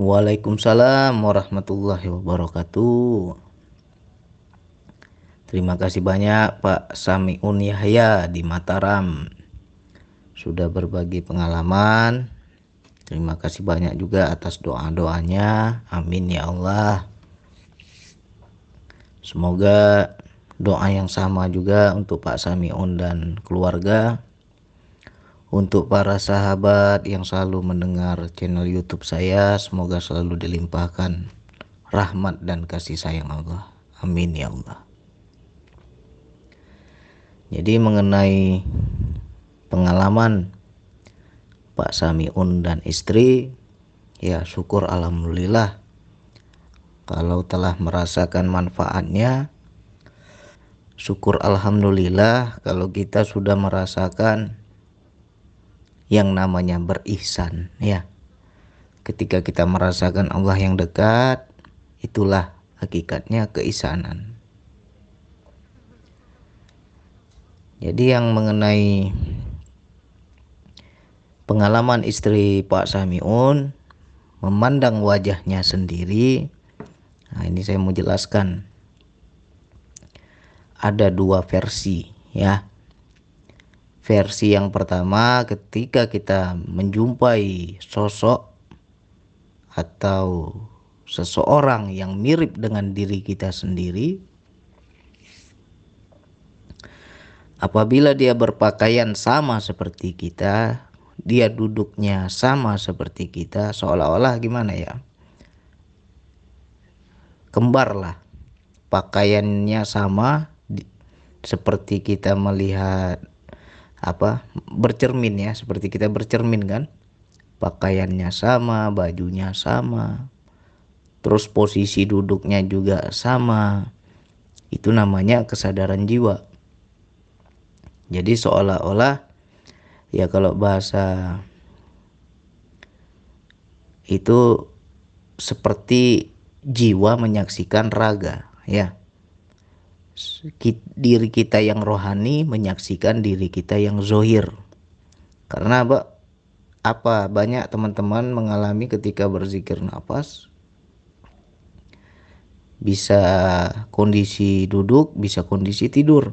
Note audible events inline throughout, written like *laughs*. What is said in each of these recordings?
Waalaikumsalam warahmatullahi wabarakatuh. Terima kasih banyak Pak Samiun Yahya di Mataram. Sudah berbagi pengalaman. Terima kasih banyak juga atas doa-doanya. Amin ya Allah. Semoga doa yang sama juga untuk Pak Samiun dan keluarga untuk para sahabat yang selalu mendengar channel YouTube saya, semoga selalu dilimpahkan rahmat dan kasih sayang Allah. Amin ya Allah. Jadi mengenai pengalaman Pak Samiun dan istri, ya syukur alhamdulillah kalau telah merasakan manfaatnya. Syukur alhamdulillah kalau kita sudah merasakan yang namanya berihsan ya. Ketika kita merasakan Allah yang dekat, itulah hakikatnya keisanan. Jadi yang mengenai pengalaman istri Pak Samiun memandang wajahnya sendiri. Nah, ini saya mau jelaskan. Ada dua versi ya. Versi yang pertama ketika kita menjumpai sosok atau seseorang yang mirip dengan diri kita sendiri apabila dia berpakaian sama seperti kita, dia duduknya sama seperti kita, seolah-olah gimana ya? Kembar lah. Pakaiannya sama seperti kita melihat apa bercermin ya seperti kita bercermin kan. Pakaiannya sama bajunya sama terus posisi duduknya juga sama. Itu namanya kesadaran jiwa. Jadi seolah-olah ya kalau bahasa itu seperti jiwa menyaksikan raga ya diri kita yang rohani menyaksikan diri kita yang zohir. Karena apa? Apa banyak teman-teman mengalami ketika berzikir nafas bisa kondisi duduk, bisa kondisi tidur.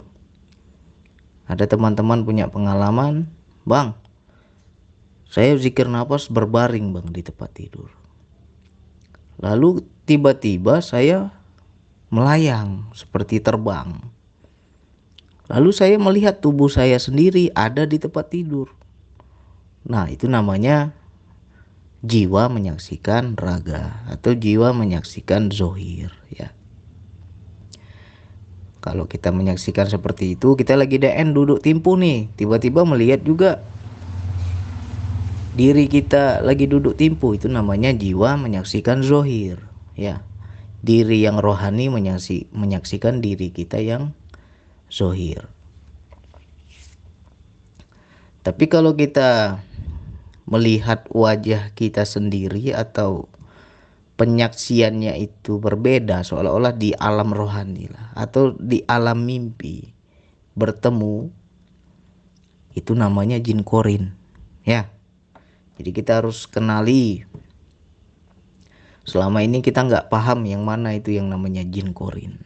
Ada teman-teman punya pengalaman, Bang, saya zikir nafas berbaring bang di tempat tidur. Lalu tiba-tiba saya melayang seperti terbang. Lalu saya melihat tubuh saya sendiri ada di tempat tidur. Nah, itu namanya jiwa menyaksikan raga atau jiwa menyaksikan zohir ya. Kalau kita menyaksikan seperti itu, kita lagi DN duduk timpu nih, tiba-tiba melihat juga diri kita lagi duduk timpu, itu namanya jiwa menyaksikan zohir ya diri yang rohani menyaksi, menyaksikan diri kita yang zohir. Tapi kalau kita melihat wajah kita sendiri atau penyaksiannya itu berbeda seolah-olah di alam rohani lah atau di alam mimpi bertemu itu namanya jin korin ya jadi kita harus kenali Selama ini kita nggak paham yang mana itu yang namanya jin korin.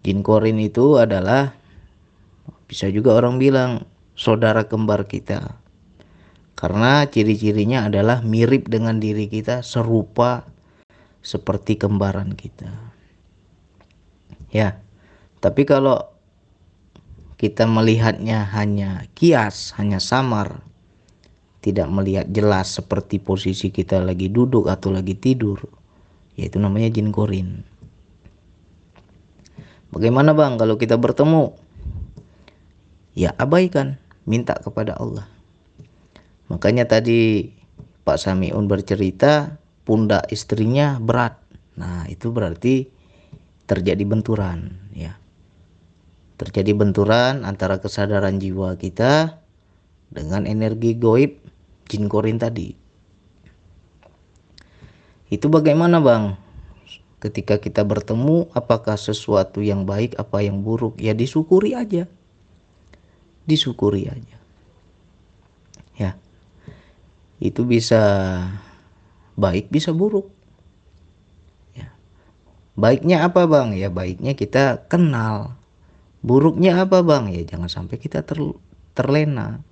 Jin korin itu adalah bisa juga orang bilang saudara kembar kita. Karena ciri-cirinya adalah mirip dengan diri kita, serupa seperti kembaran kita. Ya. Tapi kalau kita melihatnya hanya kias, hanya samar, tidak melihat jelas seperti posisi kita lagi duduk atau lagi tidur yaitu namanya jin korin bagaimana bang kalau kita bertemu? Ya abaikan minta kepada Allah. Makanya tadi Pak Samiun bercerita pundak istrinya berat. Nah itu berarti terjadi benturan ya. Terjadi benturan antara kesadaran jiwa kita dengan energi goib jin korin tadi. Itu bagaimana bang? Ketika kita bertemu, apakah sesuatu yang baik, apa yang buruk? Ya disyukuri aja. Disyukuri aja. Ya. Itu bisa baik bisa buruk ya baiknya apa bang ya baiknya kita kenal buruknya apa bang ya jangan sampai kita ter, terlena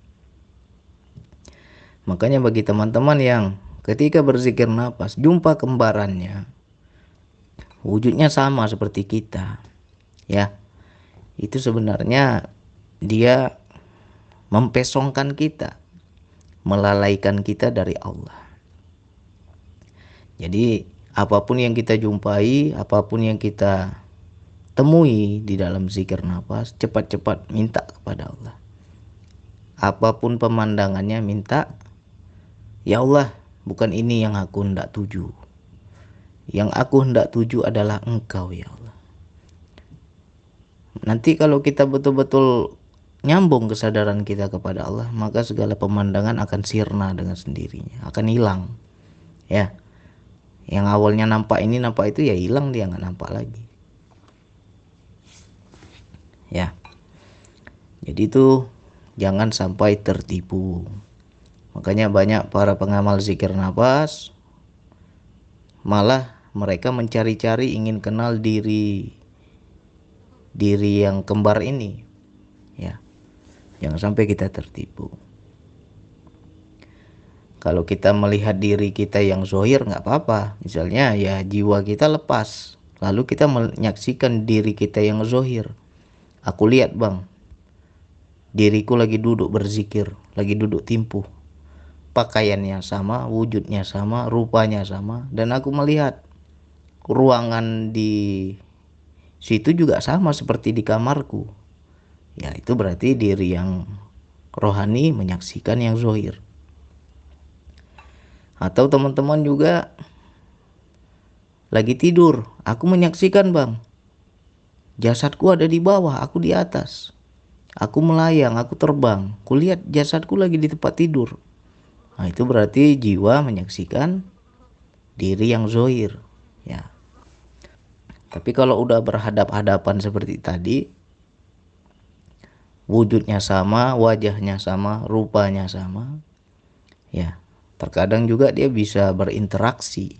makanya bagi teman-teman yang ketika berzikir nafas jumpa kembarannya. Wujudnya sama seperti kita ya. Itu sebenarnya dia mempesongkan kita melalaikan kita dari Allah. Jadi apa pun yang kita jumpai apa pun yang kita temui di dalam zikir nafas cepat-cepat minta kepada Allah. Apa pun pemandangannya minta ya Allah bukan ini yang aku hendak tuju. Yang aku hendak tuju adalah engkau ya Allah. Nanti kalau kita betul-betul nyambung kesadaran kita kepada Allah maka segala pemandangan akan sirna dengan sendirinya akan hilang. Ya. Yang awalnya nampak ini nampak itu ya hilang dia nggak nampak lagi. Ya. Jadi itu jangan sampai tertipu makanya banyak para pengamal zikir nafas malah mereka mencari-cari ingin kenal diri diri yang kembar ini ya. Jangan sampai kita tertipu. Kalau kita melihat diri kita yang zohir nggak apa-apa. Misalnya ya jiwa kita lepas. Lalu kita menyaksikan diri kita yang zohir. Aku lihat bang, diriku lagi duduk berzikir, lagi duduk timpuh. Pakaiannya sama, wujudnya sama, rupanya sama. Dan aku melihat ruangan di situ juga sama seperti di kamarku. Ya itu berarti diri yang rohani menyaksikan yang zohir. Atau teman-teman juga lagi tidur, aku menyaksikan bang, Jasadku ada di bawah, aku di atas. Aku melayang, aku terbang. Kulihat jasadku lagi di tempat tidur. Nah, itu berarti jiwa menyaksikan diri yang zohir. Ya. Tapi kalau udah berhadap-hadapan seperti tadi, wujudnya sama, wajahnya sama, rupanya sama. Ya, terkadang juga dia bisa berinteraksi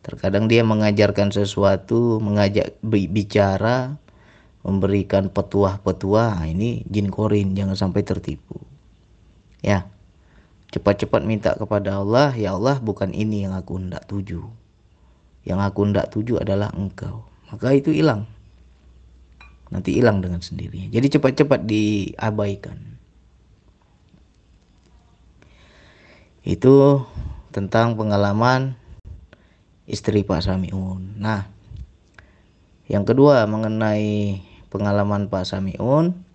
Terkadang dia mengajarkan sesuatu, mengajak bicara, memberikan petuah-petuah. Nah, ini jin korin, jangan sampai tertipu. Ya, cepat-cepat minta kepada Allah, ya Allah bukan ini yang aku hendak tuju. Yang aku hendak tuju adalah engkau. Maka itu hilang. Nanti hilang dengan sendirinya. Jadi cepat-cepat diabaikan. Itu tentang pengalaman istri Pak Samiun. Nah, yang kedua mengenai pengalaman Pak Samiun.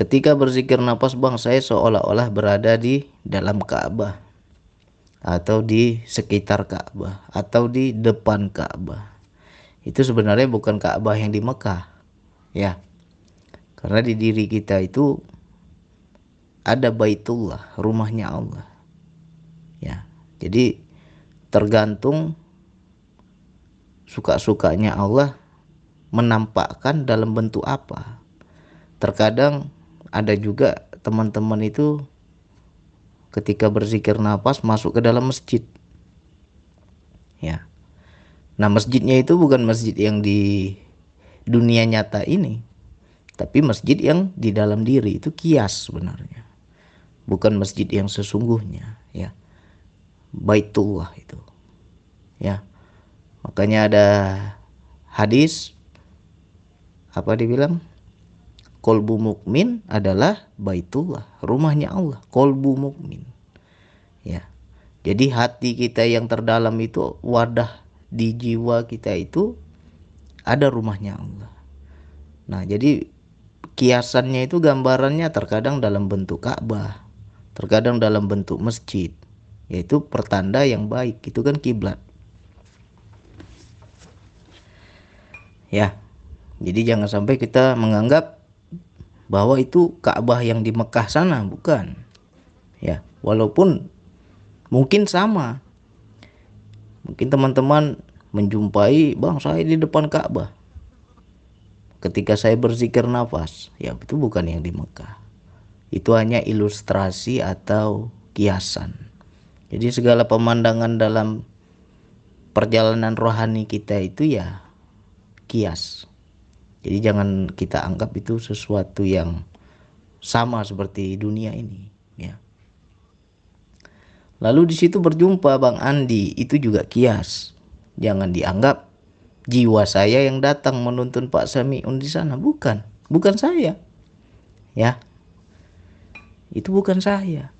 Ketika berzikir nafas bang, saya seolah-olah berada di dalam Ka'bah atau di sekitar Ka'bah atau di depan Ka'bah. Itu sebenarnya bukan Ka'bah yang di Mekah, ya. Karena di diri kita itu ada Baitullah, rumahnya Allah. Ya. Jadi tergantung suka-sukanya Allah menampakkan dalam bentuk apa. Terkadang ada juga teman-teman itu ketika berzikir nafas masuk ke dalam masjid. Ya. Nah, masjidnya itu bukan masjid yang di dunia nyata ini, tapi masjid yang di dalam diri itu kias sebenarnya. Bukan masjid yang sesungguhnya, ya. Baitullah itu. Ya. Makanya ada hadis apa dibilang? Kolbu mukmin adalah baitullah, rumahnya Allah, kolbu mukmin. Ya. Jadi hati kita yang terdalam itu wadah di jiwa kita itu ada rumahnya Allah. Nah, jadi kiasannya itu gambarannya terkadang dalam bentuk Ka'bah, terkadang dalam bentuk masjid, yaitu pertanda yang baik itu kan kiblat ya jadi jangan sampai kita menganggap bahwa itu Ka'bah yang di Mekah sana bukan. Ya walaupun mungkin sama. Mungkin teman-teman menjumpai bang saya di depan Ka'bah. Ketika saya berzikir nafas ya itu bukan yang di Mekah. Itu hanya ilustrasi atau kiasan. Jadi segala pemandangan dalam perjalanan rohani kita itu ya kias. Jadi jangan kita anggap itu sesuatu yang sama seperti dunia ini, ya. Lalu di situ berjumpa Bang Andi, itu juga kias. Jangan dianggap jiwa saya yang datang menuntun Pak Samiun di sana, bukan. Bukan saya. Ya. Itu bukan saya.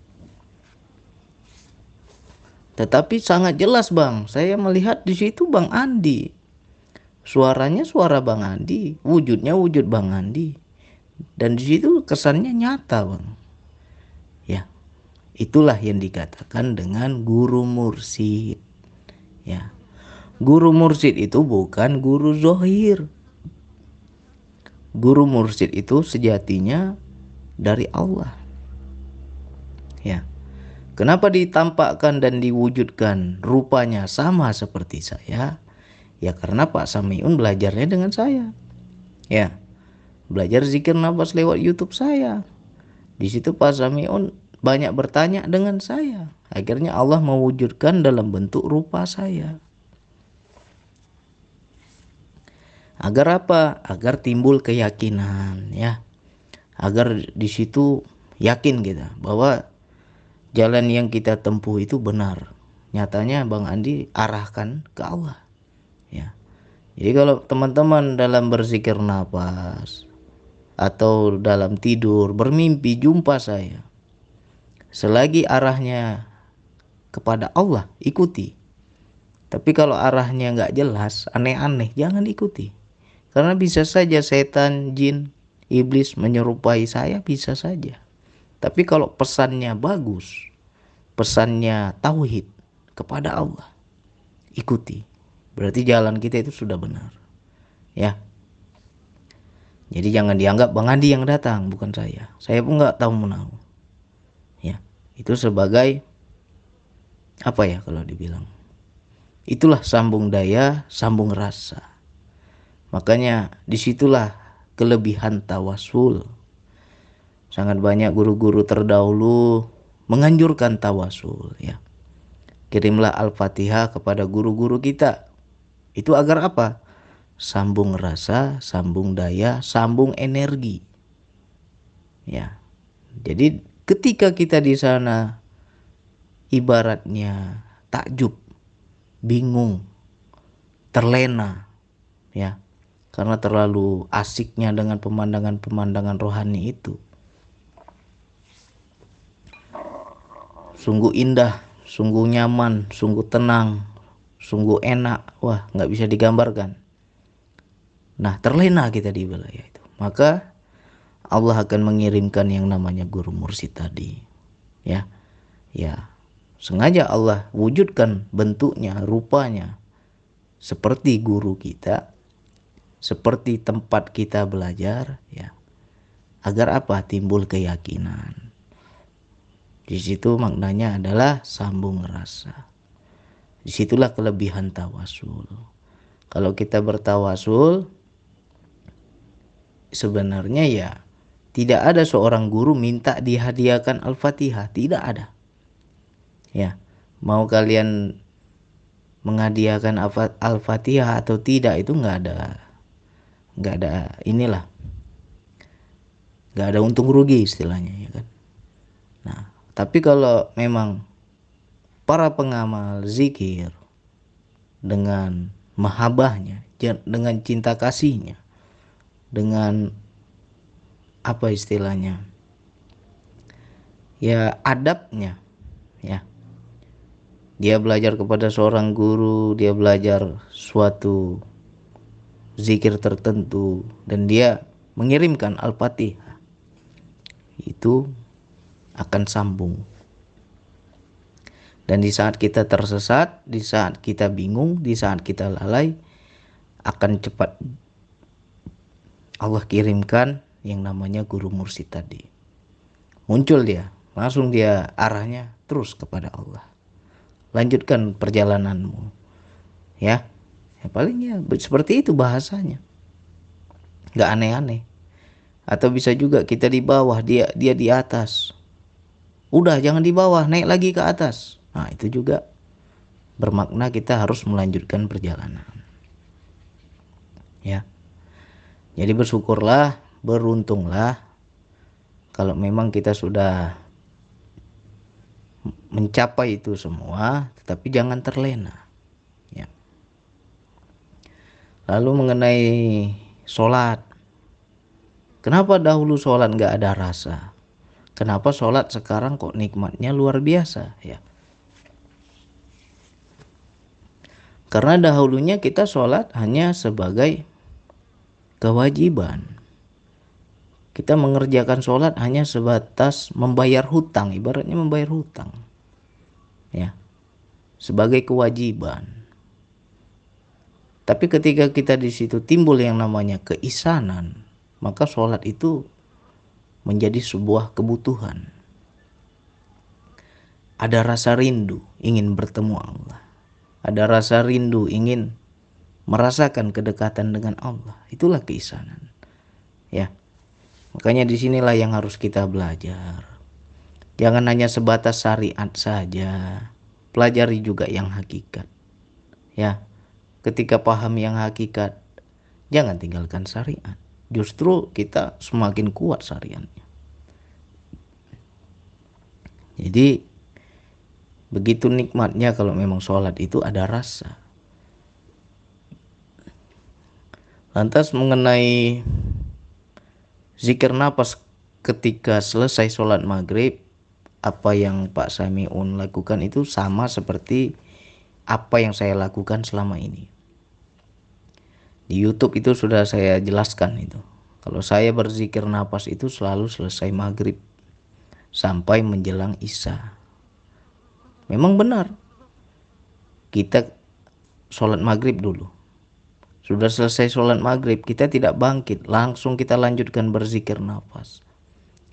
Tetapi sangat jelas Bang, saya melihat di situ Bang Andi. Suaranya suara Bang Andi, wujudnya wujud Bang Andi. Dan di situ kesannya nyata Bang. Ya. Itulah yang dikatakan dengan guru mursid. Ya. Guru mursid itu bukan guru zohir. Guru mursid itu sejatinya dari Allah. Ya. Kenapa ditampakkan dan diwujudkan rupanya sama seperti saya? Ya karena Pak Samiun belajarnya dengan saya. Ya. Belajar zikir nafas lewat YouTube saya. Di situ Pak Samiun banyak bertanya dengan saya. Akhirnya Allah mewujudkan dalam bentuk rupa saya. Agar apa? Agar timbul keyakinan ya. Agar di situ yakin kita bahwa jalan yang kita tempuh itu benar. Nyatanya Bang Andi arahkan ke Allah. Ya. Jadi kalau teman-teman dalam berzikir nafas atau dalam tidur bermimpi jumpa saya. Selagi arahnya kepada Allah, ikuti. Tapi kalau arahnya nggak jelas, aneh-aneh, jangan ikuti. Karena bisa saja setan, jin, iblis menyerupai saya, bisa saja. Tapi kalau pesannya bagus, pesannya tauhid kepada Allah, ikuti. Berarti jalan kita itu sudah benar. Ya. Jadi jangan dianggap Bang Andi yang datang, bukan saya. Saya pun nggak tahu menahu. Ya, itu sebagai apa ya kalau dibilang? Itulah sambung daya, sambung rasa. Makanya di situlah kelebihan tawasul sangat banyak guru-guru terdahulu menganjurkan tawasul ya. Kirimlah Al-Fatihah kepada guru-guru kita. Itu agar apa? Sambung rasa, sambung daya, sambung energi. Ya. Jadi ketika kita di sana ibaratnya takjub, bingung, terlena ya. Karena terlalu asiknya dengan pemandangan-pemandangan rohani itu sungguh indah, sungguh nyaman, sungguh tenang, sungguh enak. Wah, nggak bisa digambarkan. Nah, terlena kita di wilayah itu. Maka Allah akan mengirimkan yang namanya guru mursid tadi. Ya. Ya. Sengaja Allah wujudkan bentuknya, rupanya seperti guru kita, seperti tempat kita belajar, ya. Agar apa? Timbul keyakinan di situ maknanya adalah sambung rasa. Di situlah kelebihan tawasul. Kalau kita bertawasul, sebenarnya ya tidak ada seorang guru minta dihadiahkan Al-Fatihah, tidak ada. Ya, mau kalian menghadiahkan Al-Fatihah atau tidak itu nggak ada nggak ada inilah nggak ada untung rugi istilahnya ya kan nah tapi kalau memang para pengamal zikir dengan mahabahnya, dengan cinta kasihnya, dengan apa istilahnya? Ya adabnya, ya. Dia belajar kepada seorang guru, dia belajar suatu zikir tertentu dan dia mengirimkan Al-Fatihah. Itu akan sambung. Dan di saat kita tersesat, di saat kita bingung, di saat kita lalai, akan cepat Allah kirimkan yang namanya guru mursid tadi. Muncul dia, langsung dia arahnya terus kepada Allah. Lanjutkan perjalananmu. Ya, ya paling ya seperti itu bahasanya. Gak aneh-aneh. Atau bisa juga kita di bawah, dia dia di atas. Udah jangan di bawah, naik lagi ke atas. Nah, itu juga bermakna kita harus melanjutkan perjalanan. Ya. Jadi bersyukurlah, beruntunglah kalau memang kita sudah mencapai itu semua, tetapi jangan terlena. Ya. Lalu mengenai sholat, kenapa dahulu sholat nggak ada rasa? Kenapa sholat sekarang kok nikmatnya luar biasa? Ya. Karena dahulunya kita sholat hanya sebagai kewajiban. Kita mengerjakan sholat hanya sebatas membayar hutang, ibaratnya membayar hutang. Ya, sebagai kewajiban. Tapi ketika kita di situ timbul yang namanya keisanan, maka sholat itu menjadi sebuah kebutuhan. Ada rasa rindu ingin bertemu Allah ada rasa rindu ingin merasakan kedekatan dengan Allah. Itulah keisanan. Ya. Makanya di sinilah yang harus kita belajar. Jangan hanya sebatas syariat saja. Pelajari juga yang hakikat. Ya. Ketika paham yang hakikat, jangan tinggalkan syariat. Justru kita semakin kuat syariatnya. Jadi Begitu nikmatnya kalau memang sholat itu ada rasa. Lantas mengenai zikir nafas ketika selesai sholat maghrib, apa yang Pak Samiun lakukan itu sama seperti apa yang saya lakukan selama ini. Di YouTube itu sudah saya jelaskan itu. Kalau saya berzikir nafas itu selalu selesai maghrib sampai menjelang isya. Memang benar. Kita sholat maghrib dulu. Sudah selesai sholat maghrib, kita tidak bangkit. Langsung kita lanjutkan berzikir nafas.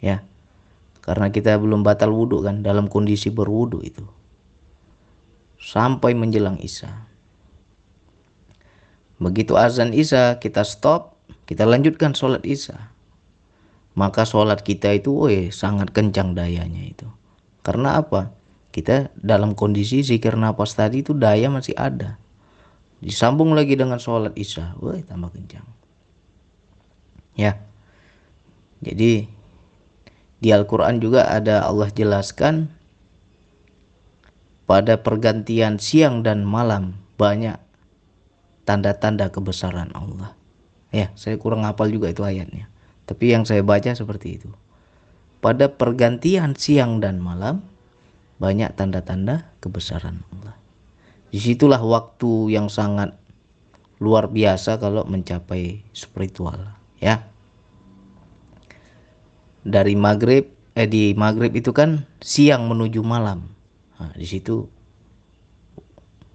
Ya. Karena kita belum batal wudhu kan, dalam kondisi berwudhu itu. Sampai menjelang isya. Begitu azan isya, kita stop, kita lanjutkan sholat isya. Maka sholat kita itu, weh, sangat kencang dayanya itu. Karena apa? Kita dalam kondisi zikir nafas tadi itu daya masih ada. Disambung lagi dengan sholat isya. Wah tambah kencang. Ya. Jadi di Al-Quran juga ada Allah jelaskan pada pergantian siang dan malam banyak tanda-tanda kebesaran Allah. Ya saya kurang hafal juga itu ayatnya. Tapi yang saya baca seperti itu. Pada pergantian siang dan malam banyak tanda-tanda kebesaran Allah. Di situlah waktu yang sangat luar biasa kalau mencapai spiritual, ya. Dari maghrib, eh di maghrib itu kan siang menuju malam. Nah, di situ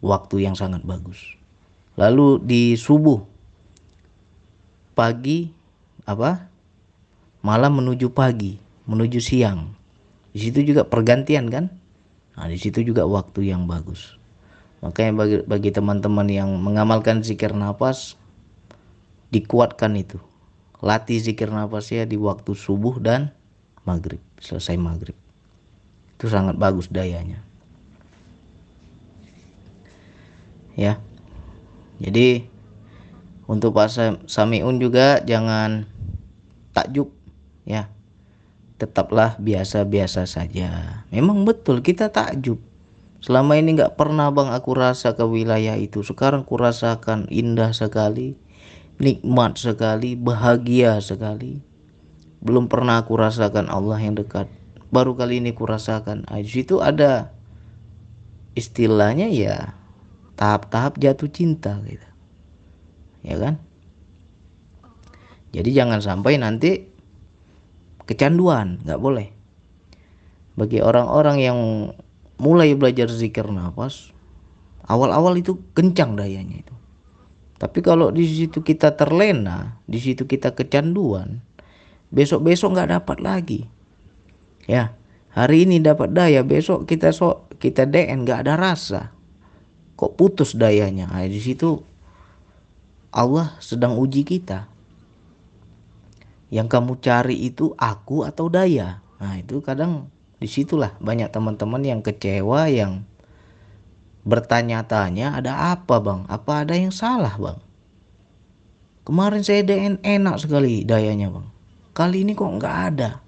waktu yang sangat bagus. Lalu di subuh, pagi apa? Malam menuju pagi, menuju siang. Di situ juga pergantian kan? Nah, di situ juga waktu yang bagus. Makanya bagi bagi teman-teman yang mengamalkan zikir nafas dikuatkan itu. Latih zikir nafas ya di waktu subuh dan maghrib, selesai maghrib. Itu sangat bagus dayanya. Ya. Jadi untuk Pak Samiun juga jangan takjub ya tetaplah biasa-biasa saja. Memang betul kita takjub. Selama ini nggak pernah bang aku rasa ke wilayah itu. Sekarang ku rasakan indah sekali, nikmat sekali, bahagia sekali. Belum pernah aku rasakan Allah yang dekat. Baru kali ini ku rasakan. Nah, di situ ada istilahnya ya tahap-tahap jatuh cinta gitu. Ya kan? Jadi jangan sampai nanti kecanduan nggak boleh. Bagi orang-orang yang mulai belajar zikir nafas awal-awal itu kencang dayanya itu. Tapi kalau di situ kita terlena di situ kita kecanduan besok-besok nggak dapat lagi. Ya hari ini dapat daya besok kita so kita DN nggak ada rasa. Kok putus dayanya? Nah, di situ Allah sedang uji kita yang kamu cari itu aku atau daya nah itu kadang di situlah banyak teman-teman yang kecewa yang bertanya-tanya ada apa bang? Apa ada yang salah bang? Kemarin saya DN enak sekali dayanya bang. Kali ini kok nggak ada.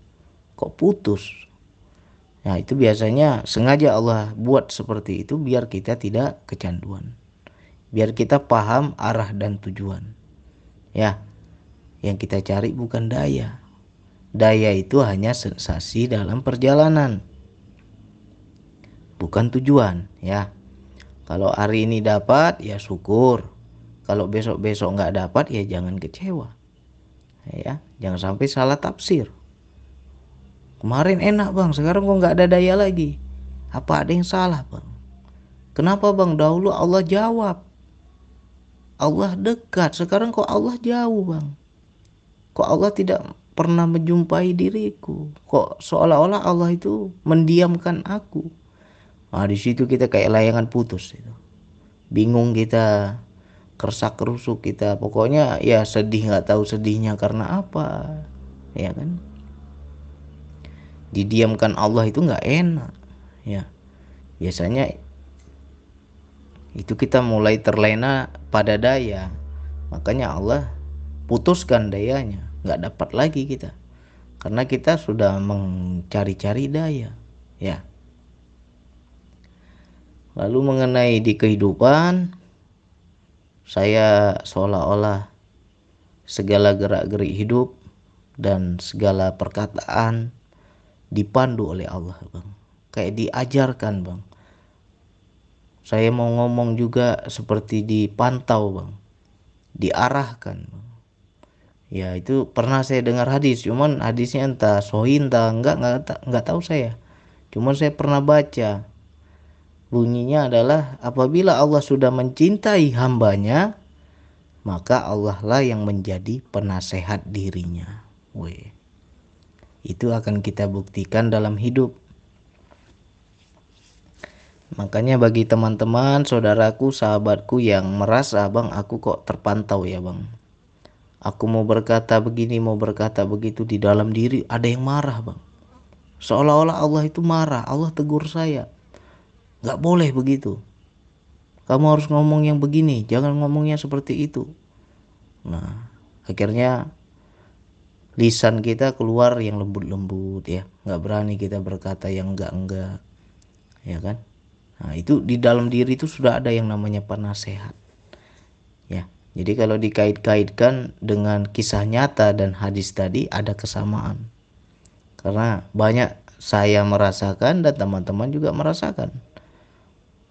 Kok putus? Nah itu biasanya sengaja Allah buat seperti itu biar kita tidak kecanduan. Biar kita paham arah dan tujuan. Ya, yang kita cari bukan daya. Daya itu hanya sensasi dalam perjalanan. Bukan tujuan, ya. Kalau hari ini dapat, ya syukur. Kalau besok-besok nggak dapat, ya jangan kecewa. Ya, jangan sampai salah tafsir. Kemarin enak bang, sekarang kok nggak ada daya lagi. Apa ada yang salah bang? Kenapa bang? Dahulu Allah jawab. Allah dekat, sekarang kok Allah jauh bang? Kok Allah tidak pernah menjumpai diriku? Kok seolah-olah Allah itu mendiamkan aku? Nah, di situ kita kayak layangan putus itu. Bingung kita, kersak kerusuk kita. Pokoknya ya sedih nggak tahu sedihnya karena apa, ya kan? Didiamkan Allah itu nggak enak, ya. Biasanya itu kita mulai terlena pada daya, makanya Allah putuskan dayanya, nggak dapat lagi kita, karena kita sudah mencari-cari daya, ya. Lalu mengenai di kehidupan, saya seolah-olah segala gerak-gerik hidup dan segala perkataan dipandu oleh Allah, Bang. Kayak diajarkan, Bang. Saya mau ngomong juga seperti dipantau, Bang. Diarahkan, Bang. Ya, itu pernah saya dengar hadis, cuman hadisnya entah sohin entah enggak enggak enggak tahu saya. Cuman saya pernah baca Bunyinya adalah apabila Allah sudah mencintai hambanya, maka Allah lah yang menjadi penasehat dirinya. Weh. Itu akan kita buktikan dalam hidup. Makanya bagi teman-teman, saudaraku, sahabatku yang merasa, bang, aku kok terpantau ya bang. Aku mau berkata begini, mau berkata begitu di dalam diri ada yang marah bang. Seolah-olah Allah itu marah, Allah tegur saya. Gak boleh begitu. Kamu harus ngomong yang begini, jangan ngomongnya seperti itu. Nah, akhirnya lisan kita keluar yang lembut-lembut ya. Gak berani kita berkata yang enggak-enggak. Ya kan? Nah, itu di dalam diri itu sudah ada yang namanya penasehat. Jadi kalau dikait-kaitkan dengan kisah nyata dan hadis tadi ada kesamaan. Karena banyak saya merasakan dan teman-teman juga merasakan.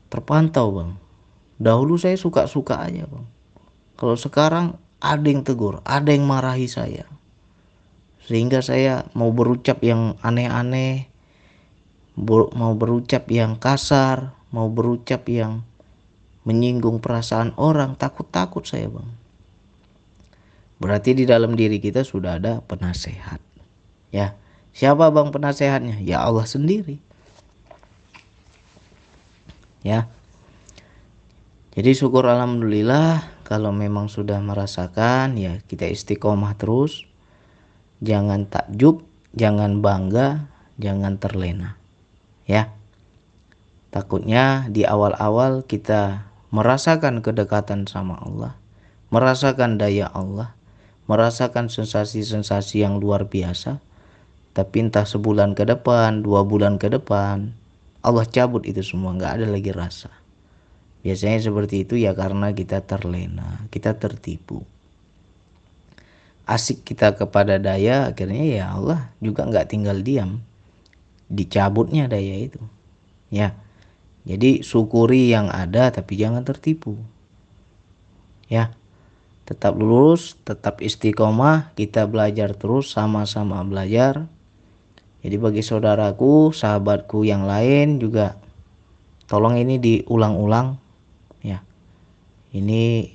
Terpantau bang. Dahulu saya suka-suka aja bang. Kalau sekarang ada yang tegur ada yang marahi saya. Sehingga saya mau berucap yang aneh-aneh mau berucap yang kasar mau berucap yang menyinggung perasaan orang. Takut-takut saya bang. Berarti di dalam diri kita sudah ada penasehat. Ya siapa bang penasehatnya? Ya Allah sendiri. Ya. Jadi syukur alhamdulillah kalau memang sudah merasakan ya kita istiqomah terus. Jangan takjub jangan bangga jangan terlena. Ya. Takutnya di awal-awal kita merasakan kedekatan sama Allah merasakan daya Allah merasakan sensasi-sensasi yang luar biasa tapi entah sebulan ke depan dua bulan ke depan Allah cabut itu semua nggak ada lagi rasa. Biasanya seperti itu ya karena kita terlena kita tertipu. Asik kita kepada daya akhirnya ya Allah juga nggak tinggal diam dicabutnya daya itu. Ya jadi syukuri yang ada tapi jangan tertipu ya tetap lurus tetap istiqomah kita belajar terus sama-sama belajar jadi bagi saudaraku, sahabatku yang lain juga tolong ini diulang-ulang ya. Ini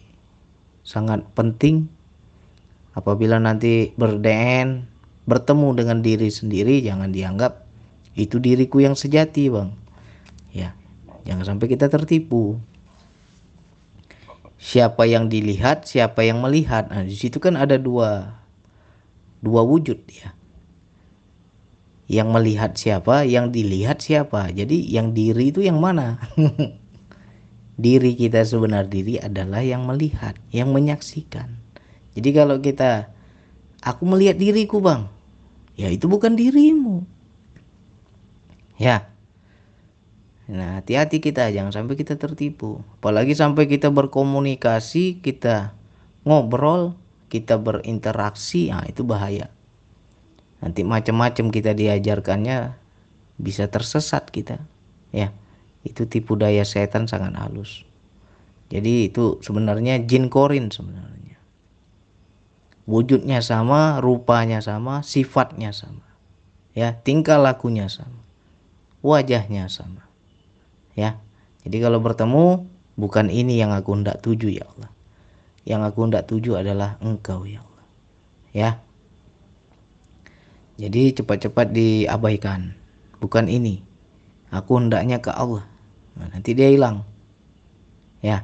sangat penting apabila nanti berdn bertemu dengan diri sendiri jangan dianggap itu diriku yang sejati, Bang. Jangan sampai kita tertipu. Siapa yang dilihat, siapa yang melihat. Nah, di situ kan ada dua dua wujud ya yang melihat siapa, yang dilihat siapa. Jadi yang diri itu yang mana? *laughs* diri kita sebenar diri adalah yang melihat, yang menyaksikan. Jadi kalau kita aku melihat diriku, Bang. Ya itu bukan dirimu. Ya. Nah, hati-hati kita jangan sampai kita tertipu. Apalagi sampai kita berkomunikasi, kita ngobrol, kita berinteraksi, nah itu bahaya. Nanti macam-macam kita diajarkannya bisa tersesat kita. Ya. Itu tipu daya setan sangat halus. Jadi itu sebenarnya jin korin sebenarnya. Wujudnya sama, rupanya sama, sifatnya sama. Ya, tingkah lakunya sama. Wajahnya sama. Ya. Jadi kalau bertemu bukan ini yang aku hendak tuju ya Allah. Yang aku hendak tuju adalah engkau ya Allah. Ya. Jadi cepat-cepat diabaikan. Bukan ini. Aku hendaknya ke Allah. Nah, nanti dia hilang. Ya.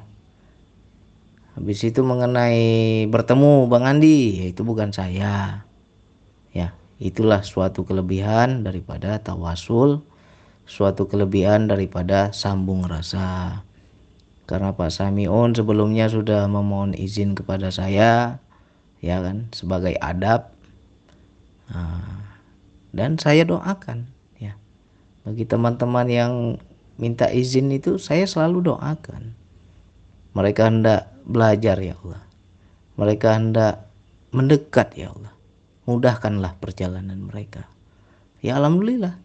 Habis itu mengenai bertemu Bang Andi ya itu bukan saya. Ya itulah suatu kelebihan daripada tawasul suatu kelebihan daripada sambung rasa. Karena Pak Samion sebelumnya sudah memohon izin kepada saya ya kan sebagai adab. Nah, dan saya doakan ya. Bagi teman-teman yang minta izin itu saya selalu doakan. Mereka hendak belajar ya Allah. Mereka hendak mendekat ya Allah. Mudahkanlah perjalanan mereka. Ya alhamdulillah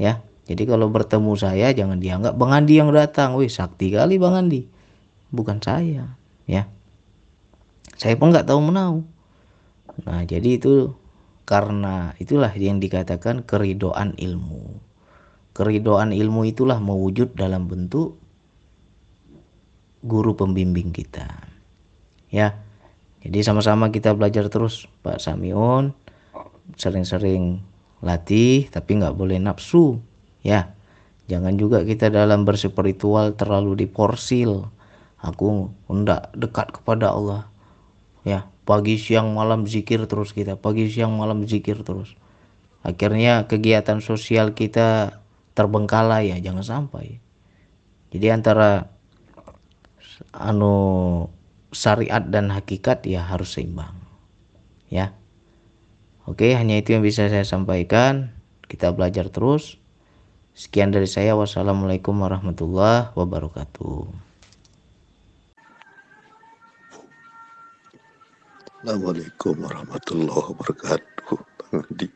ya jadi kalau bertemu saya jangan dianggap Bang Andi yang datang. Wih sakti kali Bang Andi. Bukan saya. Ya. Saya pun nggak tahu menau. Nah jadi itu karena itulah yang dikatakan keridoan ilmu. Keridoan ilmu itulah mewujud dalam bentuk guru pembimbing kita. Ya. Jadi sama-sama kita belajar terus Pak Samion. Sering-sering latih tapi nggak boleh nafsu ya jangan juga kita dalam berspiritual terlalu diporsil. Aku hendak dekat kepada Allah. Ya pagi siang malam zikir terus kita. Pagi siang malam zikir terus. Akhirnya kegiatan sosial kita terbengkalai ya jangan sampai. Jadi antara anu syariat dan hakikat ya harus seimbang. Ya. Oke hanya itu yang bisa saya sampaikan. Kita belajar terus Sekian dari saya. Wassalamualaikum warahmatullahi wabarakatuh. Assalamualaikum warahmatullahi wabarakatuh. Bang Andi.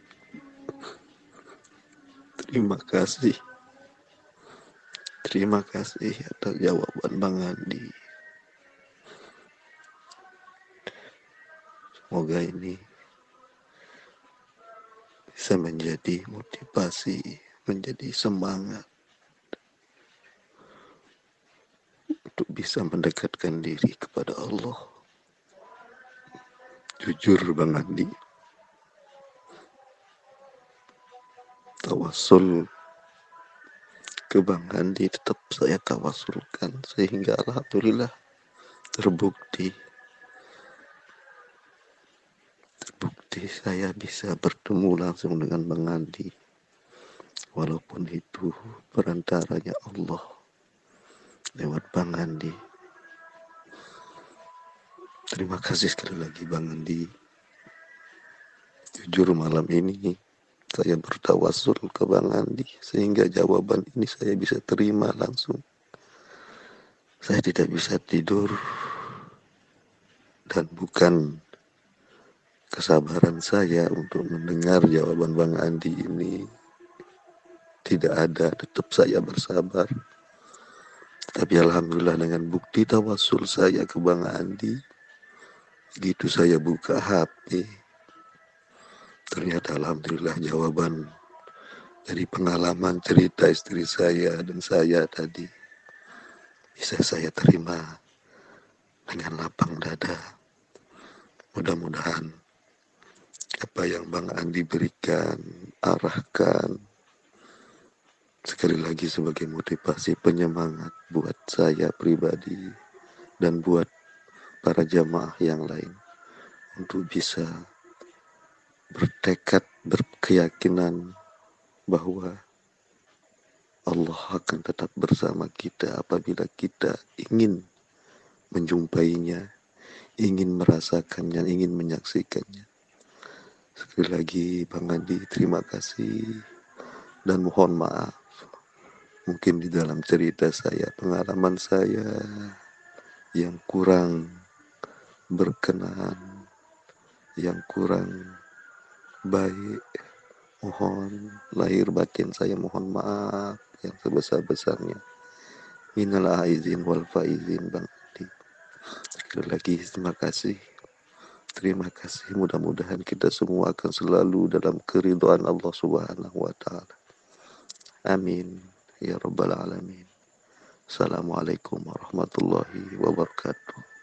Terima kasih. Terima kasih atas jawaban Bang Andi. Semoga ini bisa menjadi motivasi menjadi semangat untuk bisa mendekatkan diri kepada Allah. Jujur Bang Andi, tawasul ke Bang tetap saya tawasulkan sehingga Alhamdulillah terbukti. Terbukti saya bisa bertemu langsung dengan Bang Andi walaupun itu perantaranya Allah lewat Bang Andi. Terima kasih sekali lagi Bang Andi. Jujur malam ini saya bertawasul ke Bang Andi sehingga jawaban ini saya bisa terima langsung. Saya tidak bisa tidur dan bukan kesabaran saya untuk mendengar jawaban Bang Andi ini tidak ada, tetap saya bersabar. Tapi alhamdulillah dengan bukti tawasul saya ke Bang Andi, gitu saya buka HP. Ternyata alhamdulillah jawaban dari pengalaman cerita istri saya dan saya tadi bisa saya terima dengan lapang dada. Mudah-mudahan apa yang Bang Andi berikan, arahkan, sekali lagi sebagai motivasi penyemangat buat saya pribadi dan buat para jamaah yang lain untuk bisa bertekad berkeyakinan bahwa Allah akan tetap bersama kita apabila kita ingin menjumpainya, ingin merasakannya, ingin menyaksikannya. Sekali lagi Bang Adi, terima kasih dan mohon maaf. Mungkin di dalam cerita saya, pengalaman saya yang kurang berkenan, yang kurang baik. Mohon lahir batin saya mohon maaf yang sebesar-besarnya. Minal aizin wal faizin Bang. Sekali lagi terima kasih. Terima kasih. Mudah-mudahan kita semua akan selalu dalam keridhaan Allah Subhanahu wa taala. Amin ya rabbal alamin. Assalamualaikum warahmatullahi wabarakatuh.